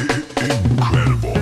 Incredible.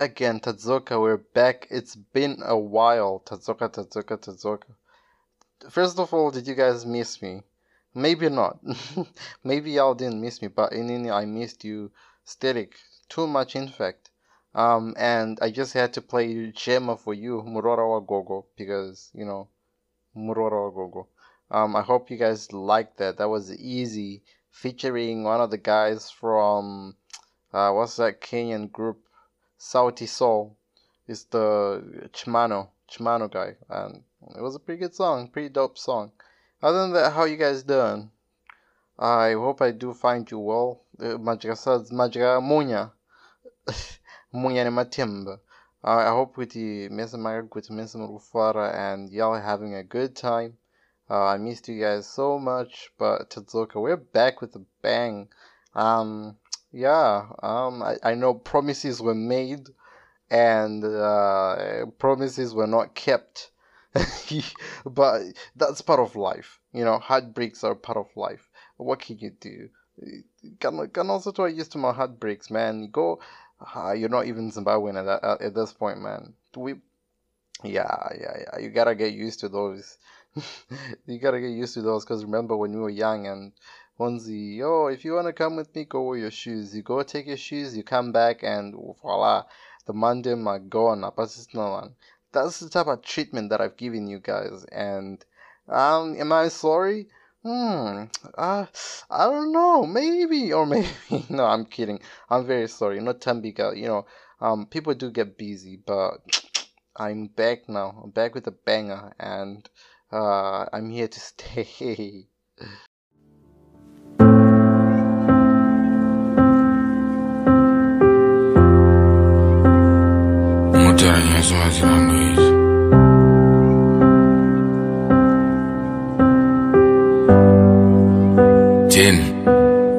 Again, Tazoka. We're back. It's been a while. Tazoka, Tazoka, Tazoka. First of all, did you guys miss me? Maybe not. Maybe y'all didn't miss me, but in any, I missed you static. Too much, in fact. Um, and I just had to play Gemma for you, Murora Gogo, because, you know, Murora Gogo. Um, I hope you guys liked that. That was easy, featuring one of the guys from, uh, what's that Kenyan group? Sauti Sol is the Chimano Chimano guy, and it was a pretty good song, pretty dope song. Other than that, how you guys doing? I hope I do find you well. Uh, Majga Majga Munya Munya ni Matimba. I hope with the Mesamaga with Mesamarufara and y'all having a good time. Uh, I missed you guys so much, but Tazoka, we're back with a bang. Um, yeah, um, I, I know promises were made and uh, promises were not kept. but that's part of life. You know, heartbreaks are part of life. What can you do? Can, can also try used to my heartbreaks, man. You go, uh, you're not even Zimbabwean at, that, at this point, man. We Yeah, yeah, yeah. You gotta get used to those. you gotta get used to those because remember when we were young and Onesie, oh, if you wanna come with me, go wear your shoes. You go take your shoes, you come back, and voila, the mandem are gone. no one. That's the type of treatment that I've given you guys, and um, am I sorry? Hmm. Uh, I don't know. Maybe or maybe. no, I'm kidding. I'm very sorry. Not Tambika. You know, um, people do get busy, but I'm back now. I'm back with a banger, and uh, I'm here to stay.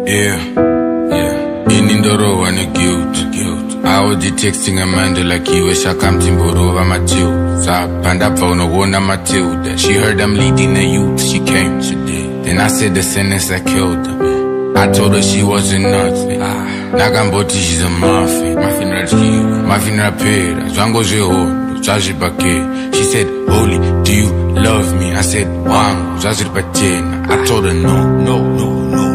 Yeah, yeah. In the row and a guilt, guilt. I was texting Amanda like you wish I come to Borova Matilda. So I panned up on a one Matilda. She heard I'm leading the youth, she came, she did. Then I said the sentence I killed her. I told her she wasn't nothing. Ah, Nagamboti, she's a muffin. Muffin Rajki, Muffin Rapid. Zwango Jeho, Zaji Bake. She said, Holy, do you love me? I said, Wang, Zaji Patena. I told her no, no, no, no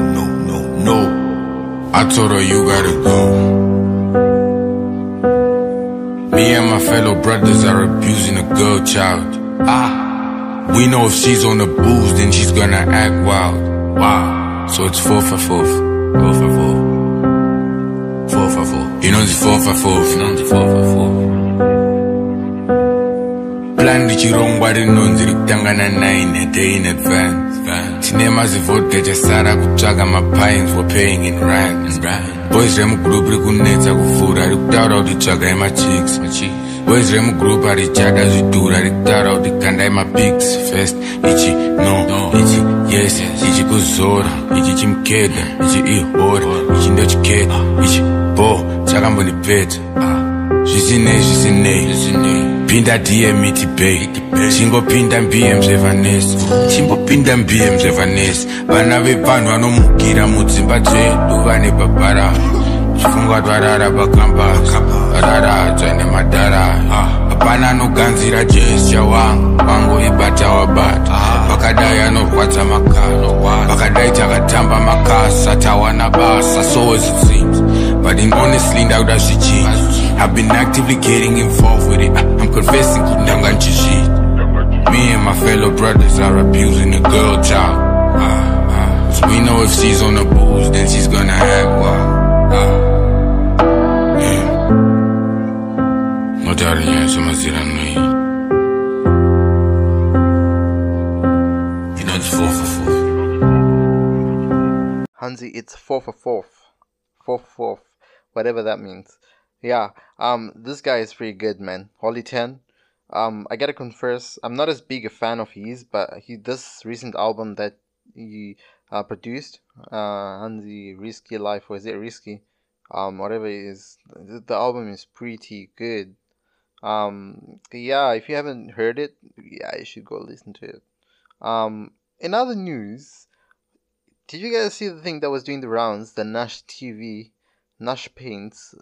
no. No." I told her you gotta go. Me and my fellow brothers are abusing a girl child. Ah, we know if she's on the booze, then she's gonna act wild. Wow, so it's four for four. Four for four. Four for non si fofa fofi non si fofa fofi plan richirongwari nhonzi rikutangana 9 a day in advance. Tine mazivhodha chasara kutsvaga mapines wepaying in rant boys remugurupu rikunetsa kuvhura rikutaura kuti tsvagai machiks boys remugurupu harichada zvidhura rikutaura kuti kandai mapics first. Ichi no ichi yes ichi kuzora ichi chimukeda ichi ihora ichi ndochikeda ichi bo chakambondipedza zvisinei zvisinei. Pinda dm itibay chingopinda mbm zvevanesi chimbopinda mbm zvevanesi vana vevanhu vanomukira mudzimba dzedu vane bhabhara zvifungwa twarara pakambasi raradzwa nemadhara hapana anoganzira jesha wangu. Wangu ibata wabata. Pakadai anorwadza makano pakadai takatamba makasa tawana basa so as it seems but in honestly ndakuda zvichinji I've been actively getting involved with it. I'm confessing kudanga nchishit. Me and my fellow brothers are abusing a girl child. Uh, uh, we know if she's on the booze, then she's gonna act wild. Uh, yeah. Motari yansu mazira nui. You know it's four for four. Hansi, it's four for fourth. Fourth, fourth. Whatever that means. Yeah, um, this guy is pretty good, man. Holy Ten. Um, I gotta confess, I'm not as big a fan of his, but he this recent album that he uh, produced, uh, the Risky Life, or is it Risky? Um, whatever it is, the album is pretty good. Um, yeah, if you haven't heard it, yeah, you should go listen to it. Um, in other news, did you guys see the thing that was doing the rounds? The Nash TV, Nash Paints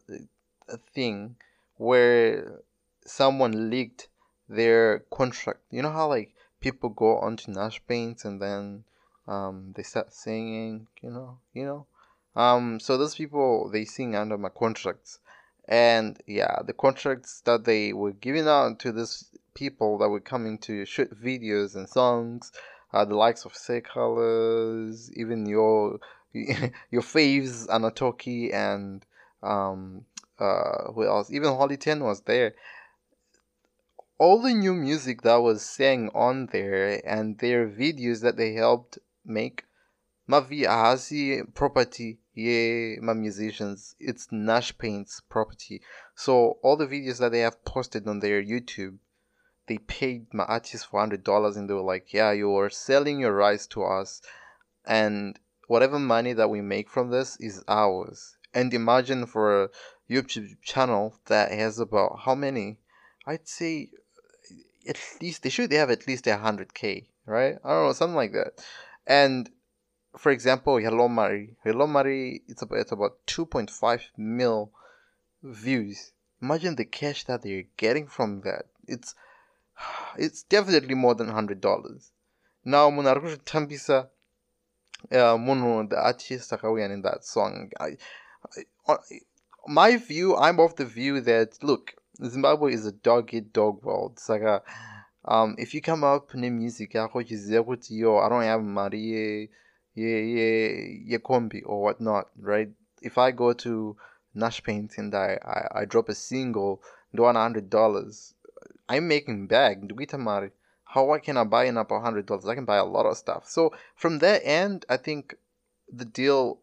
a thing where someone leaked their contract. You know how like people go onto Nash Paints and then um, they start singing, you know, you know. Um, so those people they sing under my contracts, and yeah, the contracts that they were giving out to these people that were coming to shoot videos and songs, uh, the likes of Say Colors, even your your faves Anatoki and um uh, who else? Even Holy Ten was there. All the new music that was sang on there and their videos that they helped make, mavi ahasi property yeah my musicians it's nash paint's property so all the videos that they have posted on their youtube they paid my artists four hundred dollars and they were like yeah you are selling your rights to us and whatever money that we make from this is ours and imagine for a YouTube channel that has about how many? I'd say uh, at least they should have at least a hundred k, right? I don't know, something like that. And for example, Hello Mari, Hello Mari, it's about it's about two point five mil views. Imagine the cash that they're getting from that. It's it's definitely more than hundred dollars. Now munhu ari kuzvitambisa uh, munhu the artist akauya in that song. I, I, my view, I'm of the view that look, Zimbabwe is a dog eat dog world. It's like a um, if you come up in music I don't have mari yeah, ye combi or whatnot, right? If I go to Nash Paint and I, I, I drop a single, do one hundred dollars, I'm making bag. Mari. How can I buy up a hundred dollars? I can buy a lot of stuff. So from that end, I think the deal,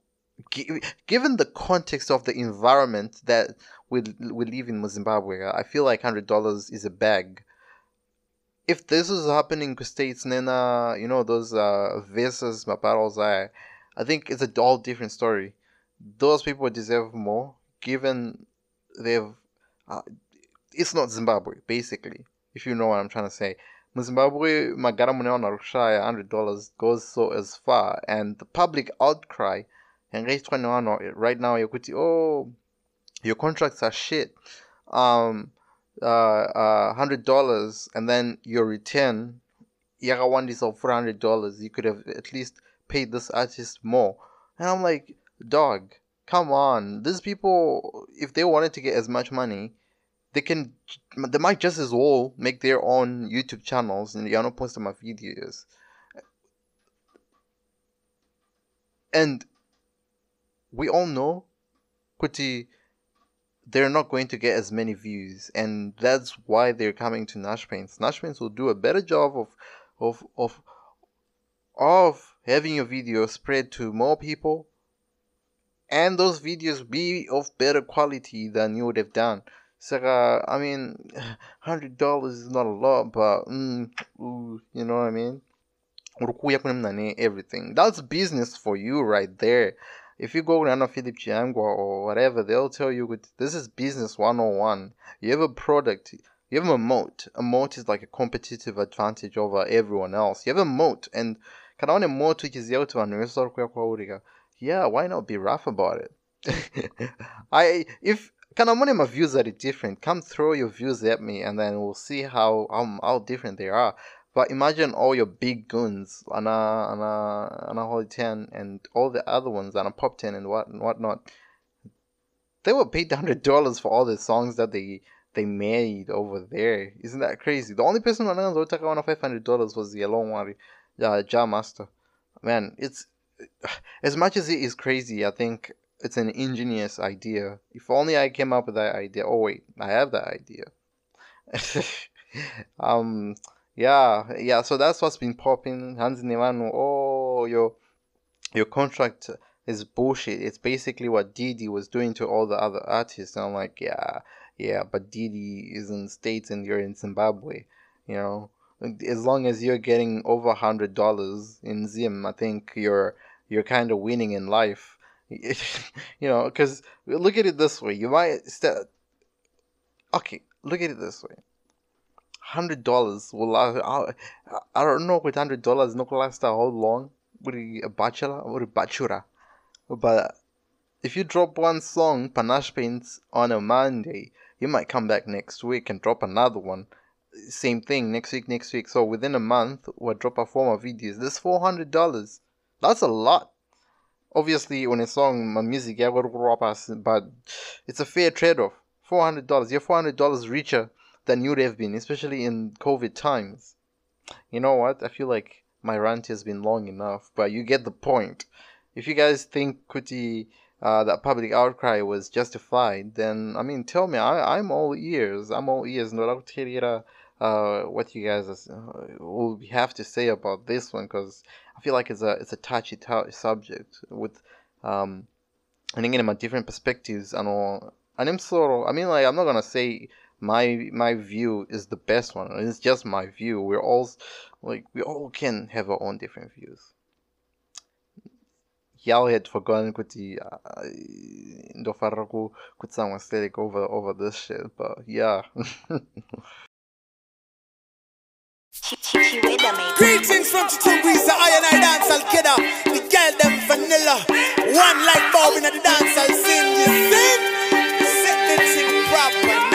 given the context of the environment that we we live in Zimbabwe, I feel like hundred dollars is a bag if this was happening to states nena you know those uh versus battles I I think it's a all different story. Those people deserve more given they've uh, it's not Zimbabwe basically if you know what I'm trying to say. Zimbabwe magara mune vanhu hundred dollars goes so as far. And the public outcry right now yekuti oh your contracts are shit. Um uh, uh, hundred dollars and then your return yakawandisa hundred dollars you could have at least paid this artist more. And i'm like dog come on. These people if they wanted to get as much money they can they might just as well make their own youtube channels and you know post my videos and we all know kuti they're not going to get as many views, and that's why they're coming to Nash Paints. Nash Paints will do a better job of of of of having your video spread to more people, and those videos be of better quality than you would have done. So uh, I mean, hundred dollars is not a lot, but mm, ooh, you know what I mean. Everything that's business for you right there if you go to Philip Chiyangwa or whatever, they'll tell you this is business 101. You have a product, you have a moat. A moat is like a competitive advantage over everyone else. You have a moat, and kana une moat uchiziva kuti vanhu yeah why not be rough about it i if kana mune views are different come throw your views at me and then we'll see how how, how different they are but imagine all your big guns, Anna, Anna, Anna Holy 10 and all the other ones, Anna Pop 10 and what and whatnot. They were paid $100 for all the songs that they they made over there. Isn't that crazy? The only person who knows what on five hundred dollars was the Alone yeah, uh, Jam Master. Man, it's as much as it is crazy. I think it's an ingenious idea. If only I came up with that idea. Oh wait, I have that idea. um, yeah, yeah. So that's what's been popping. Hans Nevano, oh, your your contract is bullshit. It's basically what Didi was doing to all the other artists. And I'm like, yeah, yeah, but Didi is in States and you're in Zimbabwe. You know, as long as you're getting over hundred dollars in Zim, I think you're you're kind of winning in life. you know, because look at it this way: you might st- okay, look at it this way hundred dollars will last. I, I don't know with hundred dollars not last how long. With a bachelor or a bachelor, but if you drop one song panache paints on a Monday, you might come back next week and drop another one. Same thing next week, next week. So within a month, we'll drop a form of videos. That's four hundred dollars. That's a lot. Obviously, on a song, my music, yeah, but it's a fair trade-off. Four hundred dollars. You're four hundred dollars richer than you'd have been, especially in COVID times. You know what? I feel like my rant has been long enough, but you get the point. If you guys think Kuti uh, that public outcry was justified, then I mean, tell me. I, I'm all ears. I'm all ears. No, uh, what you guys uh, will have to say about this one because I feel like it's a it's a touchy t- subject with um, and again, my different perspectives and all. And I'm sort of, I mean, like I'm not gonna say my my view is the best one. It's just my view. We're all like we all can have our own different views. Y'all had forgotten kuti ndofarira kutsamwa over over this shit, but yeah. Greetings from Chichubisa, I and I dance al kidda. The girl them vanilla. One like Bob in the dance al scene. You sing? Set the thing proper,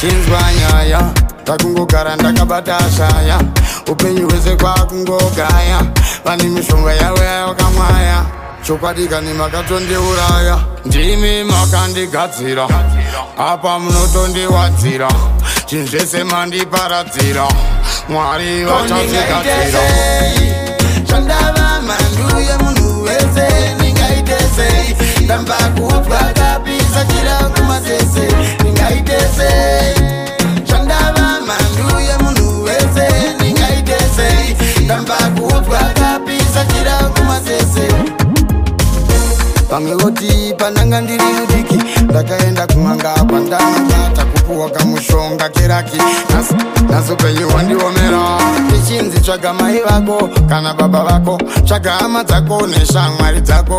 chinzwa nyaya takungogara ndakabata shaya. Upenyu hwese kwakungogaya. Vane mishonga yavo yawakamwaya chokwadi kani makatondiuraya. Ndimi makandigadzira. Apa munotondiwadzira. Chinhu zvese mandiparadzira. Mwari vachazvigadzira chandava mandu yemunhu wese. Ningaite sei ndamba kuudzwa ndasakira kumatese ndingaitese pamwe voti pandanga ndiri mudiki ndakaenda kumanga pandanobata kupuwa kamushonga keraki. Naso penyu wandiomera tichinzi tsvaga mai vako kana baba vako tsvaga hama dzako neshamwari dzako.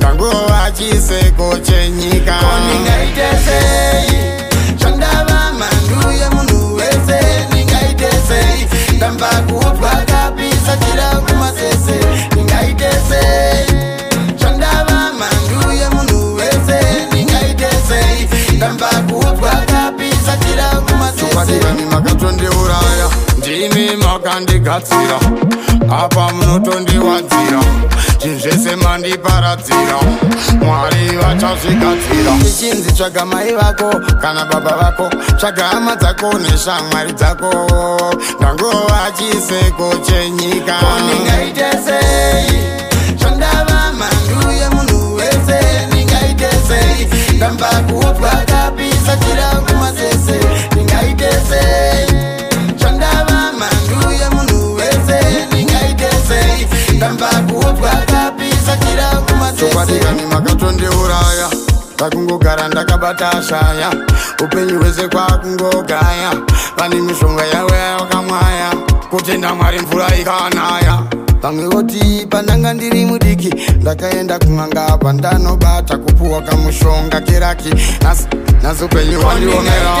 Ngangova chiseko chenyika ningaite sei chandava mandu yemunhu wese. Ningaite sei ndamba kumasesevani makatondiuraya. Ndimi makandigadzira apa munotondiwadzira. Chinhu zvese mandiparadzira. Mwari vachazvigadzira. Tichinzi tsvaga mai vako kana baba vako. Tsvaga hama dzako neshamwari dzako. Ngangova chiseko chenyika. Ningaite sei? Chandava mandu yemunhu wese. Ningaite sei? Ndamba kumasesokwadikani makatondiuraya takungogara ndakabata shaya upenyu hwese kwakungogaya. Vane mishonga yavo yawakamwaya kutenda mwari mvura ikanaya. Vamwe voti pandanga ndiri mudiki ndakaenda kun'anga pandanobata kupuwa kamushonga keraki. Naso penyu wandiomera.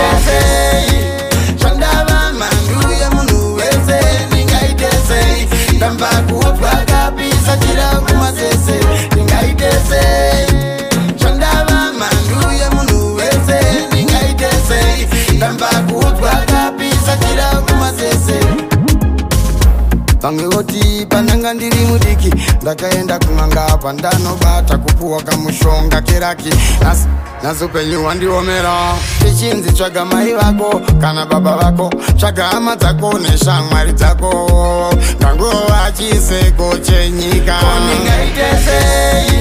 Chandava mandu yemunhu wese ningaite sei ndamba kuudzwa ndakaenda kun'anga apa ndanobata kupuwa kamushonga keraki. Nhasi nhasi upenyu hwandiomera tichinzi tsvaga mai vako kana baba vako. Tsvaga hama dzako neshamwari dzako. Ndangova chiseko chenyika ndingaite sei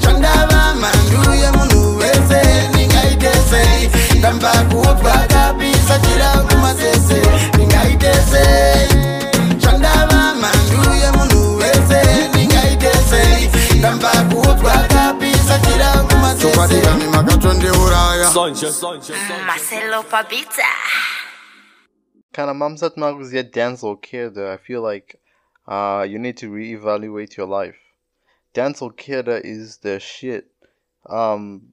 zvandava mhandu yemunhu wese. Ndingaite sei ndamba kuobva kapisa tira kumasese ndingaite sei Sonja, Sonja, Sonja. Marcelo Pabita. Kind of mamzat maguzia Denzel Kida. I feel like uh, you need to reevaluate your life. Denzel Kida is the shit. Um,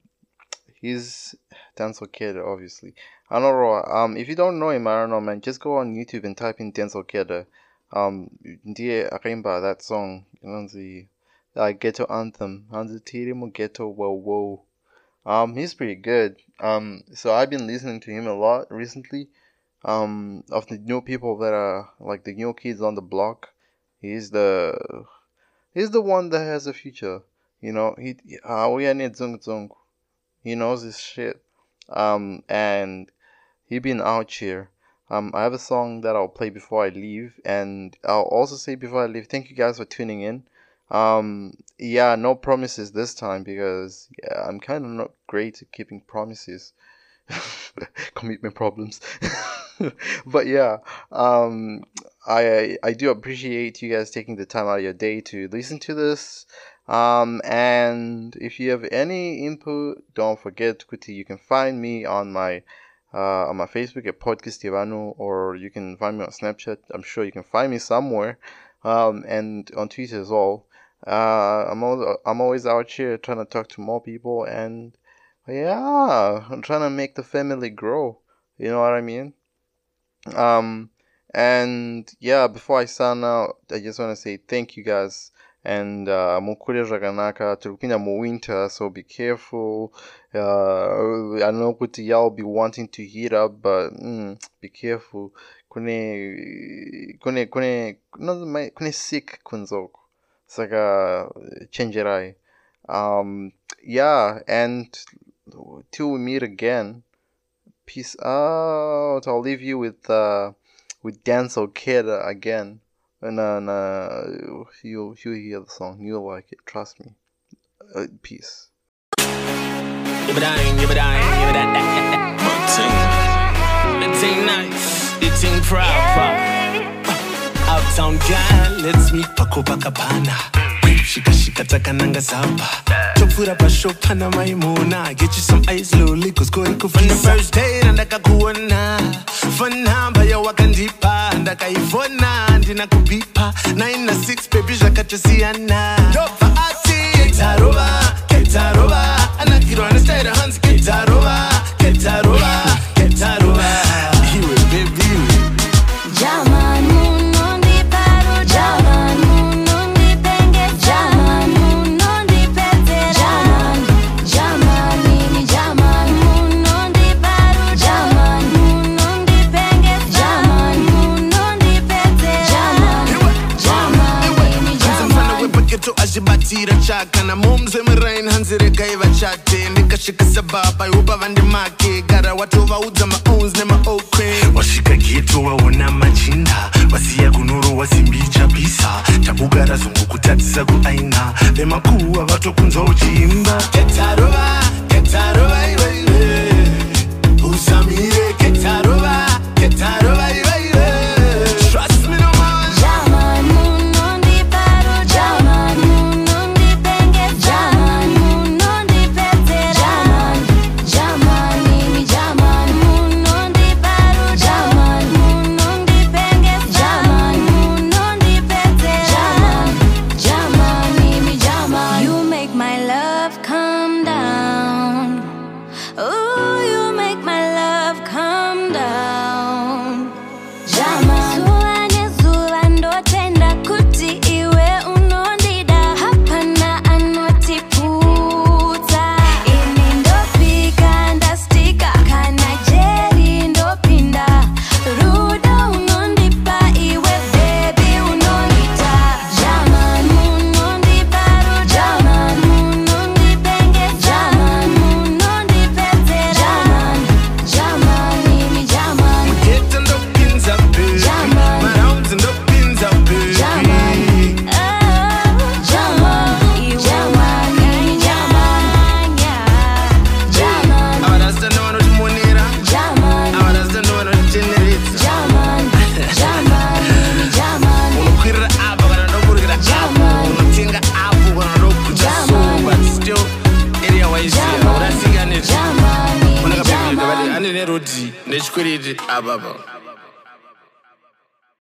he's Denzel Kida, obviously. I don't know. Um, if you don't know him, I don't know, man. Just go on YouTube and type in Denzel Kida. Um, ndiye akaimba that song, inonzi like ghetto anthem, anzi tiri ghetto whoa whoa. Um, he's pretty good. Um, so I've been listening to him a lot recently. Um, of the new people that are like the new kids on the block, he's the he's the one that has a future. You know, he uh, are zung zung. He knows his shit. Um, and he been out here. Um, I have a song that I'll play before I leave, and I'll also say before I leave, thank you guys for tuning in. Um, yeah, no promises this time because yeah, I'm kind of not great at keeping promises. Commitment problems. but yeah, um, I I do appreciate you guys taking the time out of your day to listen to this. Um, and if you have any input, don't forget, Kuti, you can find me on my uh, on my Facebook at Podcast Ivano, or you can find me on Snapchat. I'm sure you can find me somewhere, um, and on Twitter as well. Uh, I'm always, I'm always out here trying to talk to more people, and yeah, I'm trying to make the family grow. You know what I mean? Um, and yeah, before I sign out, I just want to say thank you guys and uh, mukure zvakanaka tiri so be careful uh, i know kuti y'all be wanting to heat up but mm, be careful kune kune kune kune sick kunzoko saka chenjerai um, yeah and till we meet again peace out i'll leave you with uh, with Denzel Kid again and then uh, you'll you'll hear the song. You'll like it. Trust me. Uh, peace. uptown girl let's meet pako pakapana shikashika takananga zamba. Topfuura pashopa namaimona get you some ice lowly cause kuri kufana. First day randakakuona phone number yowakandipa ndakaivhona ndina kubipa. 9 na 6 bebi zvakatosiyana ndobva chakana momze murain hanzi regai vachate ndikasvika sababa iwopa vandimake gara watovaudza maons nemaokre wasvika geto waona machinda wasiya kunorowa simbi chabisa tabugara zongokutadzisa kuaina vemakuwa vatokunzwa uchiimba ketarova